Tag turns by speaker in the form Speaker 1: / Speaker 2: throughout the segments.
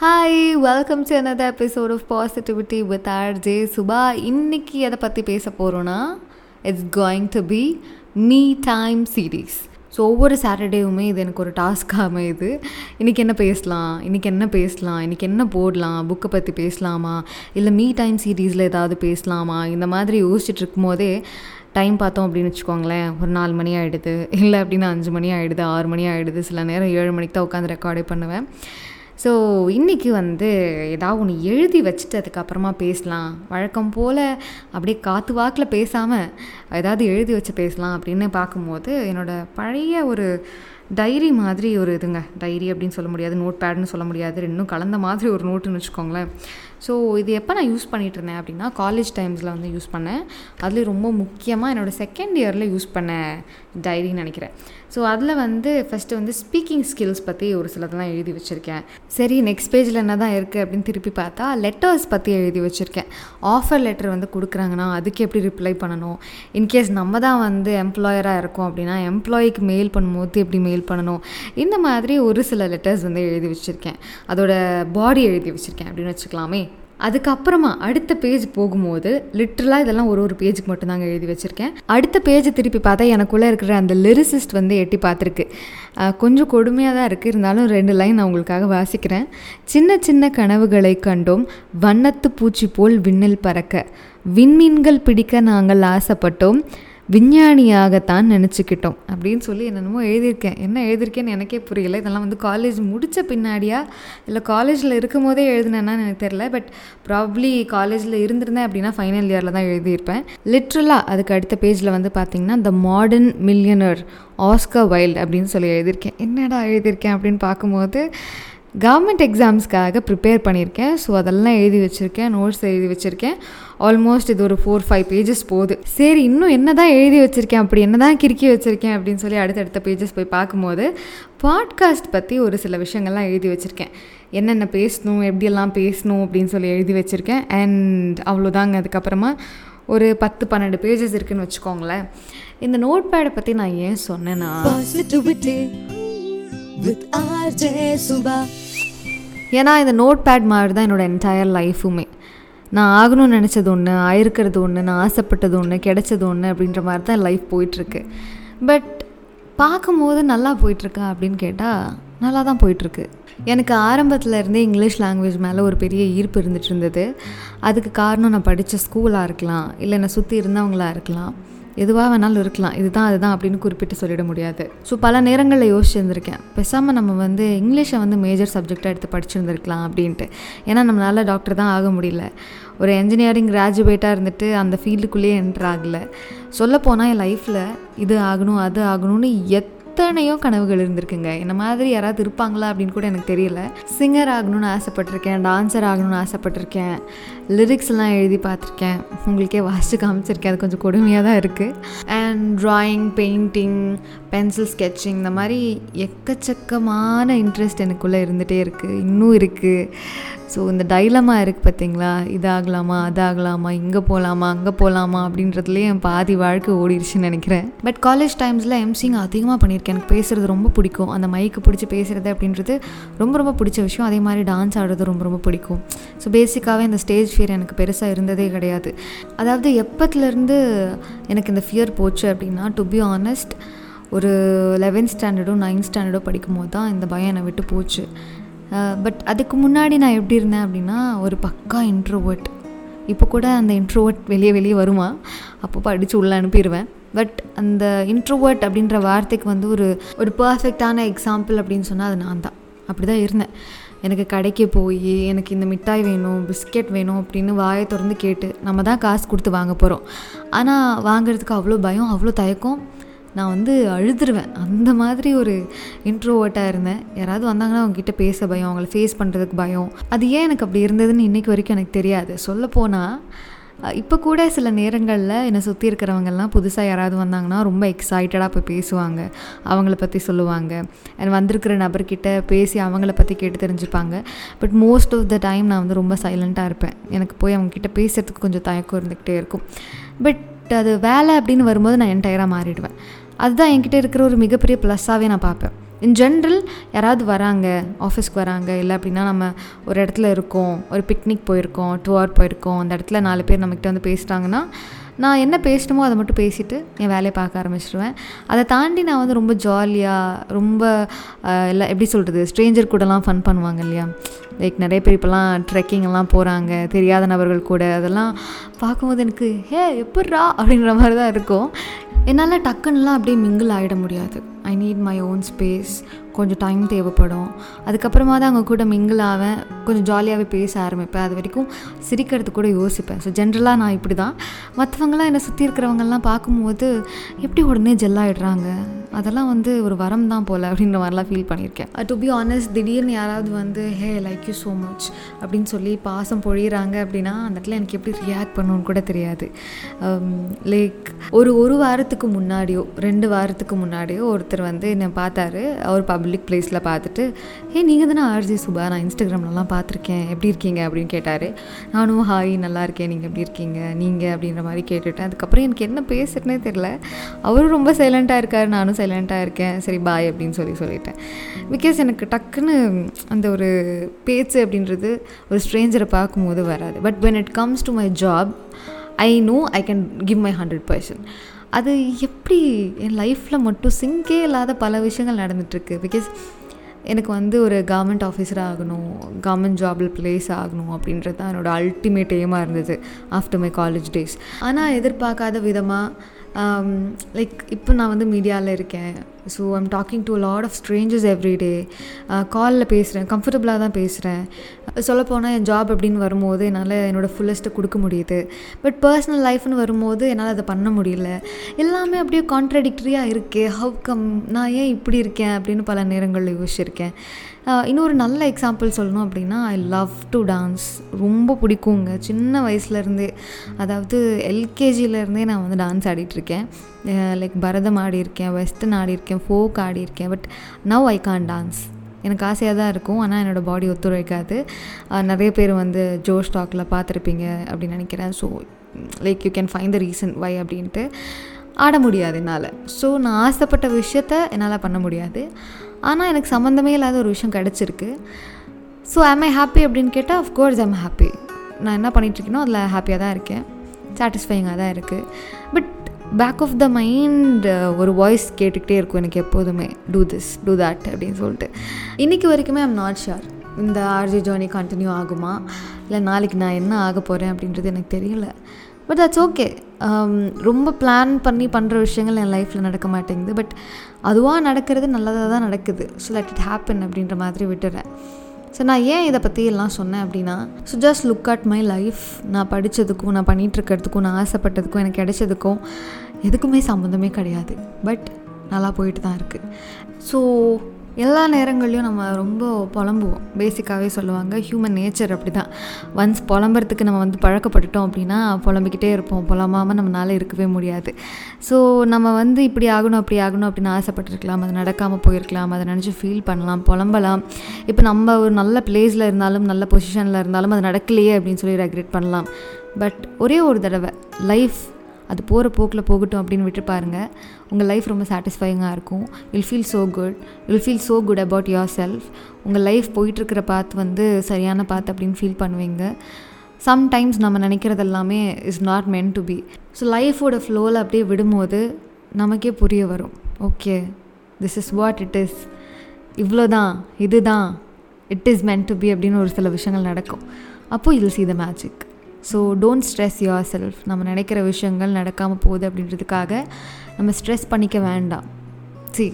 Speaker 1: Hi welcome to another episode of positivity with R J Suba இன்னைக்கு எதை பற்றி பேச போகிறோன்னா it's going to be me time series so ஒவ்வொரு சாட்டர்டேவுமே இது எனக்கு ஒரு டாஸ்க்காக அமையுது. இன்றைக்கி என்ன பேசலாம்? இன்றைக்கி என்ன பேசலாம்? இன்றைக்கி என்ன போடலாம்? புக்கை பற்றி பேசலாமா? இல்லை மீ டைம் சீரீஸில் ஏதாவது பேசலாமா? இந்த மாதிரி யோசிச்சுட்டு இருக்கும்போதே டைம் பார்த்தோம் அப்படின்னு வச்சுக்கோங்களேன் ஒரு நாலு மணி ஆகிடுது இல்லை அப்படின்னா அஞ்சு மணி ஆகிடுது ஆறு மணி ஆகிடுது சில நேரம் ஏழு மணிக்கு தான் உட்காந்து ரெக்கார்டே பண்ணுவேன். ஸோ இன்றைக்கி வந்து ஏதாவது ஒன்று எழுதி வச்சுட்டு அதுக்கப்புறமா பேசலாம். வழக்கம் போல் அப்படியே காற்று வாக்கில் பேசாமல் ஏதாவது எழுதி வச்சு பேசலாம் அப்படின்னு பார்க்கும்போது என்னோடய பழைய ஒரு டைரி மாதிரி ஒரு இதுங்க. டைரி அப்படின்னு சொல்ல முடியாது நோட் பேட்னு சொல்ல முடியாது. ரெண்டும் கலந்த மாதிரி ஒரு நோட்டுன்னு வச்சுக்கோங்களேன். ஸோ இது எப்போ நான் யூஸ் பண்ணிகிட்டு இருந்தேன் அப்படின்னா காலேஜ் டைம்ஸில் வந்து யூஸ் பண்ணேன். அதுலேயும் ரொம்ப முக்கியமாக என்னோடய செகண்ட் இயரில் யூஸ் பண்ண டைரின்னு நினைக்கிறேன். ஸோ அதில் வந்து ஃபஸ்ட்டு வந்து ஸ்பீக்கிங் ஸ்கில்ஸ் பற்றி ஒரு சிலதெல்லாம் எழுதி வச்சுருக்கேன். சரி நெக்ஸ்ட் பேஜில் என்ன தான் இருக்குது அப்படின்னு திருப்பி பார்த்தா லெட்டர்ஸ் பற்றி எழுதி வச்சுருக்கேன். ஆஃபர் லெட்டர் வந்து கொடுக்குறாங்கன்னா அதுக்கு எப்படி ரிப்ளை பண்ணணும்? இன்கேஸ் நம்ம தான் வந்து எம்ப்ளாயராக இருக்கோம் அப்படின்னா எம்ப்ளாயிக்கு மெயில் பண்ணும்போது எப்படி மெயில் பண்ணணும்? இந்த மாதிரி ஒரு சில லெட்டர்ஸ் வந்து எழுதி வச்சுருக்கேன். அதோட பாடி எழுதி வச்சுருக்கேன் அப்படின்னு வச்சுக்கலாமே. அதுக்கப்புறமா அடுத்த பேஜ் போகும்போது லிட்ரலாக இதெல்லாம் ஒரு ஒரு பேஜுக்கு மட்டும்தாங்க எழுதி வச்சுருக்கேன். அடுத்த பேஜை திருப்பி பார்த்தா எனக்குள்ளே இருக்கிற அந்த லிரிசிஸ்ட் வந்து எட்டி பார்த்துருக்கு. கொஞ்சம் கொடுமையாக தான் இருக்குது இருந்தாலும் ரெண்டு லைன் நான் உங்களுக்காக வாசிக்கிறேன். சின்ன சின்ன கனவுகளை கண்டோம் வண்ணத்து பூச்சி போல் விண்ணில் பறக்க. விண்மீன்கள் பிடிக்க நாங்கள் ஆசைப்பட்டோம். விஞ்ஞானியாகத்தான் நினச்சிக்கிட்டோம் அப்படின்னு சொல்லி என்னென்னமோ எழுதியிருக்கேன். என்ன எழுதியிருக்கேன்னு எனக்கே புரியல. இதெல்லாம் வந்து காலேஜ் முடித்த பின்னாடியா? இல்லை காலேஜில் இருக்கும் போதே எழுதினேன்னா எனக்கு தெரில பட் ப்ராப்ளி காலேஜில் இருந்திருந்தேன் அப்படின்னா ஃபைனல் இயரில் தான் எழுதியிருப்பேன். லிட்ரலாக அதுக்கு அடுத்த பேஜில் வந்து பார்த்திங்கன்னா the modern millionaire Oscar Wilde அப்படின்னு சொல்லி எழுதியிருக்கேன். என்னடா எழுதியிருக்கேன் அப்படின்னு பார்க்கும்போது கவர்மெண்ட் எக்ஸாம்ஸ்க்காக ப்ரிப்பேர் பண்ணியிருக்கேன். ஸோ அதெல்லாம் எழுதி வச்சுருக்கேன். நோட்ஸ் எழுதி வச்சுருக்கேன். ஆல்மோஸ்ட் இது ஒரு ஃபோர் ஃபைவ் பேஜஸ் போகுது. சரி இன்னும் என்ன தான் எழுதி வச்சுருக்கேன்? அப்படி என்ன தான் கிறுக்கி வச்சுருக்கேன்? அப்படின்னு சொல்லி அடுத்தடுத்த பேஜஸ் போய் பார்க்கும்போது பாட்காஸ்ட் பற்றி ஒரு சில விஷயங்கள்லாம் எழுதி வச்சுருக்கேன். என்னென்ன பேசணும்? எப்படியெல்லாம் பேசணும்? அப்படின்னு சொல்லி எழுதி வச்சுருக்கேன். அண்ட் அவ்வளோதாங்க. அதுக்கப்புறமா ஒரு பத்து பன்னெண்டு பேஜஸ் இருக்குதுன்னு வச்சுக்கோங்களேன். இந்த நோட் பேடை பற்றி நான் ஏன் சொன்னேன்னா
Speaker 2: வித் ஆர்ஜே சுபா
Speaker 1: ஏன்னா இந்த நோட் பேட் மாதிரி தான் என்னோடய என்டையர் லைஃபுமே நான் ஆகணும்னு நினச்சது ஒன்று ஆயிருக்கிறது ஒன்று நான் ஆசைப்பட்டது ஒன்று கிடைச்சது ஒன்று அப்படின்ற மாதிரி தான் லைஃப் போயிட்டுருக்கு. பட் பார்க்கும்போது நல்லா போயிட்டுருக்கா அப்படின்னு கேட்டால் நல்லா தான் போயிட்டுருக்கு. எனக்கு ஆரம்பத்தில் இருந்தே இங்கிலீஷ் லாங்குவேஜ் மேலே ஒரு பெரிய ஈர்ப்பு இருந்துகிட்டு இருந்தது. அதுக்கு காரணம் நான் படித்த ஸ்கூலாக இருக்கலாம் இல்லை என்னை சுற்றி இருந்தவங்களாக இருக்கலாம். எதுவாக வேணாலும் இருக்கலாம். இதுதான் அதுதான் அப்படின்னு குறிப்பிட்டு சொல்லிட முடியாது. ஸோ பல நேரங்களில் யோசிச்சிருந்திருக்கேன். பேசாமல் நம்ம வந்து இங்கிலீஷை வந்து மேஜர் சப்ஜெக்டாக எடுத்து படிச்சிருந்துருக்கலாம் அப்படின்ட்டு. ஏன்னா நம்மளால் டாக்டர் தான் ஆக முடியல. ஒரு என்ஜினியரிங் கிராஜுவேட்டாக இருந்துட்டு அந்த ஃபீல்டுக்குள்ளேயே என்டர் ஆகலை. சொல்லப்போனால் என் லைஃப்பில் இது ஆகணும் அது ஆகணும்னு எத்தனையோ கனவுகள் இருந்திருக்குங்க. என்ன மாதிரி யாராவது இருப்பாங்களா அப்படின்னு கூட எனக்கு தெரியல. சிங்கர் ஆகணும்னு ஆசைப்பட்டிருக்கேன் டான்ஸர் ஆகணும்னு ஆசைப்பட்டிருக்கேன். லிரிக்ஸ் எல்லாம் எழுதி பார்த்துருக்கேன். உங்களுக்கே வாசித்து காமிச்சிருக்கேன். அது கொஞ்சம் கொடுமையாக தான் இருக்குது and drawing painting pencil sketching இந்த மாதிரி எக்கச்சக்கமான இன்ட்ரெஸ்ட் எனக்குள்ளே இருந்துகிட்டே இருக்குது இன்னும் இருக்குது ஸோ இந்த டைலமா இருக்குது பார்த்தீங்களா இதாகலாமா அதாகலாமா இங்கே போகலாமா அங்கே போகலாமா அப்படின்றதுலேயே என் பாதி வாழ்க்கை ஓடிடுச்சுன்னு நினைக்கிறேன். பட் காலேஜ் டைம்ஸில் எம்சிங் அதிகமாக பண்ணியிருக்கேன் எனக்கு பேசுகிறது ரொம்ப பிடிக்கும். அந்த மைக்கு பிடிச்சி பேசுகிறது அப்படின்றது ரொம்ப ரொம்ப பிடிச்ச விஷயம். அதே மாதிரி டான்ஸ் ஆடுறது ரொம்ப ரொம்ப பிடிக்கும். ஸோ பேசிக்காகவே இந்த ஸ்டேஜ் ஃபியர் எனக்கு பெருசாக இருந்ததே கிடையாது. அதாவது எப்பத்துலேருந்து எனக்கு இந்த ஃபியர் போச்சு அப்படின்னா டு பி ஆனஸ்ட் ஒரு லெவன்த் ஸ்டாண்டர்டோ நைன்த் ஸ்டாண்டர்டோ படிக்கும்போது தான் இந்த பயம் என்னை விட்டு போச்சு. பட் அதுக்கு முன்னாடி நான் எப்படி இருந்தேன் அப்படின்னா ஒரு பக்கா இன்ட்ரோவர்ட் இப்போ கூட அந்த இன்ட்ரோவர்ட் வெளியே வெளியே வருமா? அப்பப்போ படித்து உள்ளே அனுப்பிடுவேன். பட் அந்த இன்ட்ரோவர்ட் அப்படின்ற வார்த்தைக்கு வந்து ஒரு ஒரு பர்ஃபெக்டான எக்ஸாம்பிள் அப்படின்னு சொன்னால் அது நான் தான். அப்படி தான் இருந்தேன். எனக்கு கடைக்கு போய் எனக்கு இந்த மிட்டாய் வேணும் பிஸ்கெட் வேணும் அப்படின்னு வாயை திறந்து கேட்டு நம்ம தான் காசு கொடுத்து வாங்க போகிறோம் ஆனால் வாங்குறதுக்கு அவ்வளோ பயம் அவ்வளோ தயக்கம். நான் வந்து அழுதுருவேன். அந்த மாதிரி ஒரு இன்ட்ரோவர்ட்டாக இருந்தேன். யாராவது வந்தாங்கன்னா அவங்ககிட்ட பேச பயம் அவங்கள ஃபேஸ் பண்ணுறதுக்கு பயம். அது ஏன் எனக்கு அப்படி இருந்ததுன்னு இன்றைக்கி வரைக்கும் எனக்கு தெரியாது. சொல்லப்போனால் இப்போ கூட சில நேரங்களில் என்னை சுற்றி இருக்கிறவங்கெல்லாம் புதுசாக யாராவது வந்தாங்கன்னா ரொம்ப எக்ஸைட்டடாக போய் பேசுவாங்க. அவங்கள பற்றி சொல்லுவாங்க. அண்ட் வந்திருக்கிற நபர்கிட்ட பேசி அவங்கள பற்றி கேட்டு தெரிஞ்சுப்பாங்க. But most of the time நான் வந்து ரொம்ப சைலண்ட்டாக இருப்பேன். எனக்கு போய் அவங்கக்கிட்ட பேசுகிறதுக்கு கொஞ்சம் தயக்கம் இருந்துக்கிட்டே இருக்கும். பட் அது வேலை அப்படின்னு வரும்போது நான் என்டையராக மாறிடுவேன். அதுதான் என்கிட்ட இருக்கிற ஒரு மிகப்பெரிய ப்ளஸ்ஸாகவே நான் பார்ப்பேன். இன் ஜென்ரல் யாராவது வராங்க ஆஃபீஸ்க்கு வராங்க இல்லை அப்படின்னா நம்ம ஒரு இடத்துல இருக்கோம் ஒரு பிக்னிக் போயிருக்கோம் டூர் போயிருக்கோம் அந்த இடத்துல நாலு பேர் நம்மக்கிட்ட வந்து பேசிட்டாங்கன்னா நான் என்ன பேசணுமோ அதை மட்டும் பேசிவிட்டு என் வேலையை பார்க்க ஆரம்பிச்சிடுவேன் அதை தாண்டி நான் வந்து ரொம்ப ஜாலியாக ரொம்ப எல்லாம் எப்படி சொல்கிறது ஸ்ட்ரேஞ்சர் கூடலாம் ஃபன் பண்ணுவாங்க இல்லையா? லைக் நிறைய பேர் இப்போலாம் ட்ரெக்கிங் எல்லாம் போகிறாங்க தெரியாத நபர்கள் கூட அதெல்லாம் பார்க்கும்போது எனக்கு ஹே எப்பட்றா அப்படின்ற மாதிரி தான் இருக்கும். என்னால் டக்குன்னுலாம் அப்படியே மிங்கிள் ஆகிட முடியாது. I need my own space கொஞ்சம் டைம் தேவைப்படும். அதுக்கப்புறமா தான் அவங்க கூட மிங்கிள் ஆவேன். கொஞ்சம் ஜாலியாகவே பேச ஆரம்பிப்பேன். அது வரைக்கும் சிரிக்கிறது கூட யோசிப்பேன். ஸோ ஜென்ரலாக நான் இப்படி தான் மற்றவங்களாம் என்னை சுற்றி இருக்கிறவங்கெல்லாம் பார்க்கும்போது எப்படி உடனே ஜெல்லாயிடுறாங்க அதெல்லாம் வந்து ஒரு வரம் தான் போல் அப்படின்ற மாதிரிலாம் ஃபீல் பண்ணியிருக்கேன். டு பி ஆனஸ்ட் திடீர்னு யாராவது வந்து hey like you so much அப்படின்னு சொல்லி பாசம் பொழியிறாங்க அப்படின்னா அந்த இடத்துல எனக்கு எப்படி ரியாக்ட் பண்ணணும்னு கூட தெரியாது. Um, லைக் ஒரு ஒரு வாரத்துக்கு முன்னாடியோ ரெண்டு வாரத்துக்கு முன்னாடியோ ஒருத்தர் வந்து என்னை பார்த்தாரு. அவர் பப்ளிக் பிளேஸில் பார்த்துட்டு ஹே நீங்கள் தானே ஆர்ஜி சுபா நான் இன்ஸ்டாகிராம்லலாம் பார்த்துருக்கேன். எப்படி இருக்கீங்க? அப்படின்னு கேட்டார். நானும் ஹாய் நல்லா இருக்கேன். நீங்கள் எப்படி இருக்கீங்க? நீங்கள் அப்படின்ற மாதிரி கேட்டுவிட்டேன் அதுக்கப்புறம் எனக்கு என்ன பேசுறதுனே தெரில அவரும் ரொம்ப சைலண்ட்டாக இருக்கார். நானும் சைலண்ட்டாக இருக்கேன். சரி பாய் அப்படின்னு சொல்லி சொல்லிட்டேன். பிகாஸ் எனக்கு டக்குன்னு அந்த ஒரு பேச்சு அப்படின்றது ஒரு ஸ்ட்ரேஞ்சரை பார்க்கும்போது வராது. But when it comes to my job I know I can give my hundred percent அது எப்படி என் லைஃப்பில் மட்டும் சிங்கே இல்லாத பல விஷயங்கள் நடந்துகிட்ருக்கு பிகாஸ் எனக்கு வந்து ஒரு கவர்மெண்ட் ஆஃபீஸராக ஆகணும் கவர்மெண்ட் ஜாபில் ப்ளேஸ் ஆகணும் அப்படின்றது தான் என்னோடய அல்டிமேட் எய்மாக இருந்தது ஆஃப்டர் மை காலேஜ் டேஸ் ஆனால் எதிர்பார்க்காத விதமாக லைக் um, இப்போ நான் வந்து மீடியாவில் இருக்கேன். So I'm talking to lot of strangers every day காலில் பேசுகிறேன் கம்ஃபர்டபுளாக தான் பேசுகிறேன் சொல்லப்போனால் என் ஜாப் அப்படின்னு வரும்போது என்னால் என்னோடய ஃபுல்லஸ்ட்டை கொடுக்க முடியுது. பட் பர்சனல் லைஃப்னு வரும்போது என்னால் அதை பண்ண முடியல. எல்லாமே அப்படியே கான்ட்ரடிக்டரியாக இருக்கே. ஹவு கம் நான் ஏன் இப்படி இருக்கேன் அப்படின்னு பல நேரங்களில் யோசிச்சிருக்கேன். இன்னொரு நல்ல எக்ஸாம்பிள் சொல்லணும் அப்படின்னா ஐ லவ் டு டான்ஸ் ரொம்ப பிடிக்குங்க. சின்ன வயசுலேருந்தே அதாவது எல்கேஜியிலேருந்தே நான் வந்து டான்ஸ் ஆடிட்டுருக்கேன் லைக் பரதம் ஆடியிருக்கேன் வெஸ்டர்ன் ஆடியிருக்கேன் folk ஆடியிருக்கேன் but now I can't dance எனக்கு ஆசையாக தான் இருக்கும் ஆனால் என்னோடய பாடி ஒத்துழைக்காது. நிறைய பேர் வந்து ஜோ ஸ்டாக்கில் பார்த்துருப்பீங்க அப்படின்னு நினைக்கிறேன். So like you can find the reason why அப்படின்ட்டு ஆட முடியாது என்னால். ஸோ நான் ஆசைப்பட்ட விஷயத்த என்னால் பண்ண முடியாது. ஆனால் எனக்கு சம்மந்தமே இல்லாத ஒரு விஷயம் கிடச்சிருக்கு. ஸோ ஆம் ஐ ஹாப்பி அப்படின்னு கேட்டால் அஃப்கோர்ஸ் ஐம் ஹாப்பி நான் என்ன பண்ணிகிட்ருக்கேனோ அதில் ஹாப்பியாக தான் இருக்கேன். சாட்டிஸ்ஃபைங்காக தான் இருக்குது but back of the mind ஒரு வாய்ஸ் கேட்டுக்கிட்டே இருக்கும் எனக்கு எப்போதுமே. டூ திஸ் டூ தட் அப்படின்னு சொல்லிட்டு. இன்றைக்கி வரைக்குமே ஐம் நாட் ஷுர் இந்த ஆர்ஜி ஜேர்னி கண்டினியூ ஆகுமா? இல்லை நாளைக்கு நான் என்ன ஆக போகிறேன் அப்படின்றது எனக்கு தெரியல. பட் தட்ஸ் ஓகே ரொம்ப பிளான் பண்ணி பண்ணுற விஷயங்கள் என் லைஃப்பில் நடக்க மாட்டேங்குது. பட் அதுவாக நடக்கிறது நல்லதாக தான் நடக்குது. ஸோ லெட் இட் ஹேப்பன் அப்படின்ற மாதிரி விட்டுறேன். ஸோ நான் ஏன் இதை பற்றி எல்லாம் சொன்னேன் அப்படின்னா so just look at my life நான் படித்ததுக்கும் நான் பண்ணிகிட்ருக்கிறதுக்கும் நான் ஆசைப்பட்டதுக்கும் எனக்கு கிடைச்சதுக்கும் எதுக்குமே சம்மந்தமே கிடையாது. பட் நல்லா போயிட்டு தான் இருக்குது ஸோ எல்லா நேரங்கள்லையும் நம்ம ரொம்ப புலம்புவோம். பேசிக்காகவே சொல்லுவாங்க ஹியூமன் நேச்சர் அப்படி தான் ஒன்ஸ் புலம்புறதுக்கு நம்ம வந்து பழக்கப்பட்டுட்டோம் அப்படின்னா புலம்பிக்கிட்டே இருப்போம். புலம்பாமல் நம்மளால் இருக்கவே முடியாது. ஸோ நம்ம வந்து இப்படி ஆகணும் அப்படி ஆகணும் அப்படின்னு ஆசைப்பட்டிருக்கலாம். அது நடக்காமல் போயிருக்கலாம். அதை நினச்சி ஃபீல் பண்ணலாம் புலம்பலாம். இப்போ நம்ம ஒரு நல்ல பிளேஸில் இருந்தாலும் நல்ல பொசிஷனில் இருந்தாலும் அது நடக்கலையே அப்படின்னு சொல்லி ரெக்ரெட் பண்ணலாம். பட் ஒரே ஒரு தடவை லைஃப் அது போகிற போக்கில் போகட்டும் அப்படின்னு விட்டு பாருங்கள் உங்கள் லைஃப் ரொம்ப சாட்டிஸ்ஃபைங்காக இருக்கும். Will feel so good will feel so good about yourself உங்கள் லைஃப் போயிட்டுருக்கிற பாத் வந்து சரியான பாத் அப்படின்னு ஃபீல் பண்ணுவீங்க. சம்டைம்ஸ் நம்ம நினைக்கிறது எல்லாமே is not meant to be so லைஃபோட ஃப்ளோவில் அப்படியே விடும்போது நமக்கே புரிய வரும். Okay this is what it is இவ்வளோ தான் இது தான் it is meant to be அப்படின்னு ஒரு சில விஷயங்கள் நடக்கும். அப்போது I'll see the magic so don't stress yourself நம்ம நினைக்கிற விஷயங்கள் நடக்காமல் போகுது அப்படின்றதுக்காக நம்ம ஸ்ட்ரெஸ் பண்ணிக்க வேண்டாம். சரி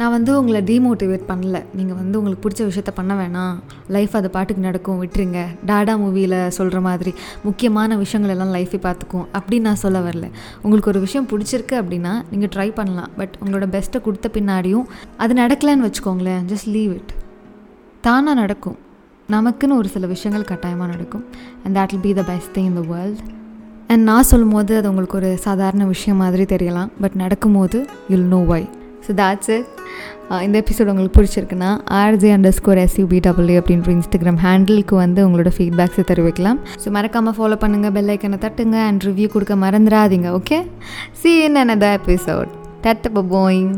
Speaker 1: நான் வந்து உங்களை டீமோட்டிவேட் பண்ணல. நீங்கள் வந்து உங்களுக்கு பிடிச்ச விஷயத்த பண்ண வேணாம். லைஃப் அது பாட்டுக்கு நடக்கும். விட்டுருங்க. டாடா மூவியில் சொல்கிற மாதிரி முக்கியமான விஷயங்கள் எல்லாம் லைஃபை பார்த்துக்கும். அப்படின்னு நான் சொல்ல வரல. உங்களுக்கு ஒரு விஷயம் பிடிச்சிருக்கு அப்படின்னா நீங்கள் ட்ரை பண்ணலாம். பட் உங்களோட பெஸ்ட்டை கொடுத்த பின்னாடியும் அது நடக்கலைன்னு வச்சுக்கோங்களேன். ஜஸ்ட் லீவ் இட் தானாக நடக்கும். நமக்குன்னு ஒரு சில விஷயங்கள் கட்டாயமாக நடக்கும். And that will be the best thing in the world and நான் சொல்லும் போது அது உங்களுக்கு ஒரு சாதாரண விஷயம் மாதிரி தெரியலாம். பட் நடக்கும்போது you'll know why so that's it இந்த எபிசோட் உங்களுக்கு பிடிச்சிருக்குன்னா RJ underscore SUB W அப்படின்ற இன்ஸ்டாகிராம் ஹேண்டிலுக்கு வந்து உங்களோட ஃபீட்பேக்ஸை தெரிவிக்கலாம். ஸோ மறக்காமல் ஃபாலோ பண்ணுங்கள் பெல் ஐக்கனை தட்டுங்க அண்ட் ரிவ்யூ கொடுக்க மறந்துடாதீங்க okay see in episode that Boeing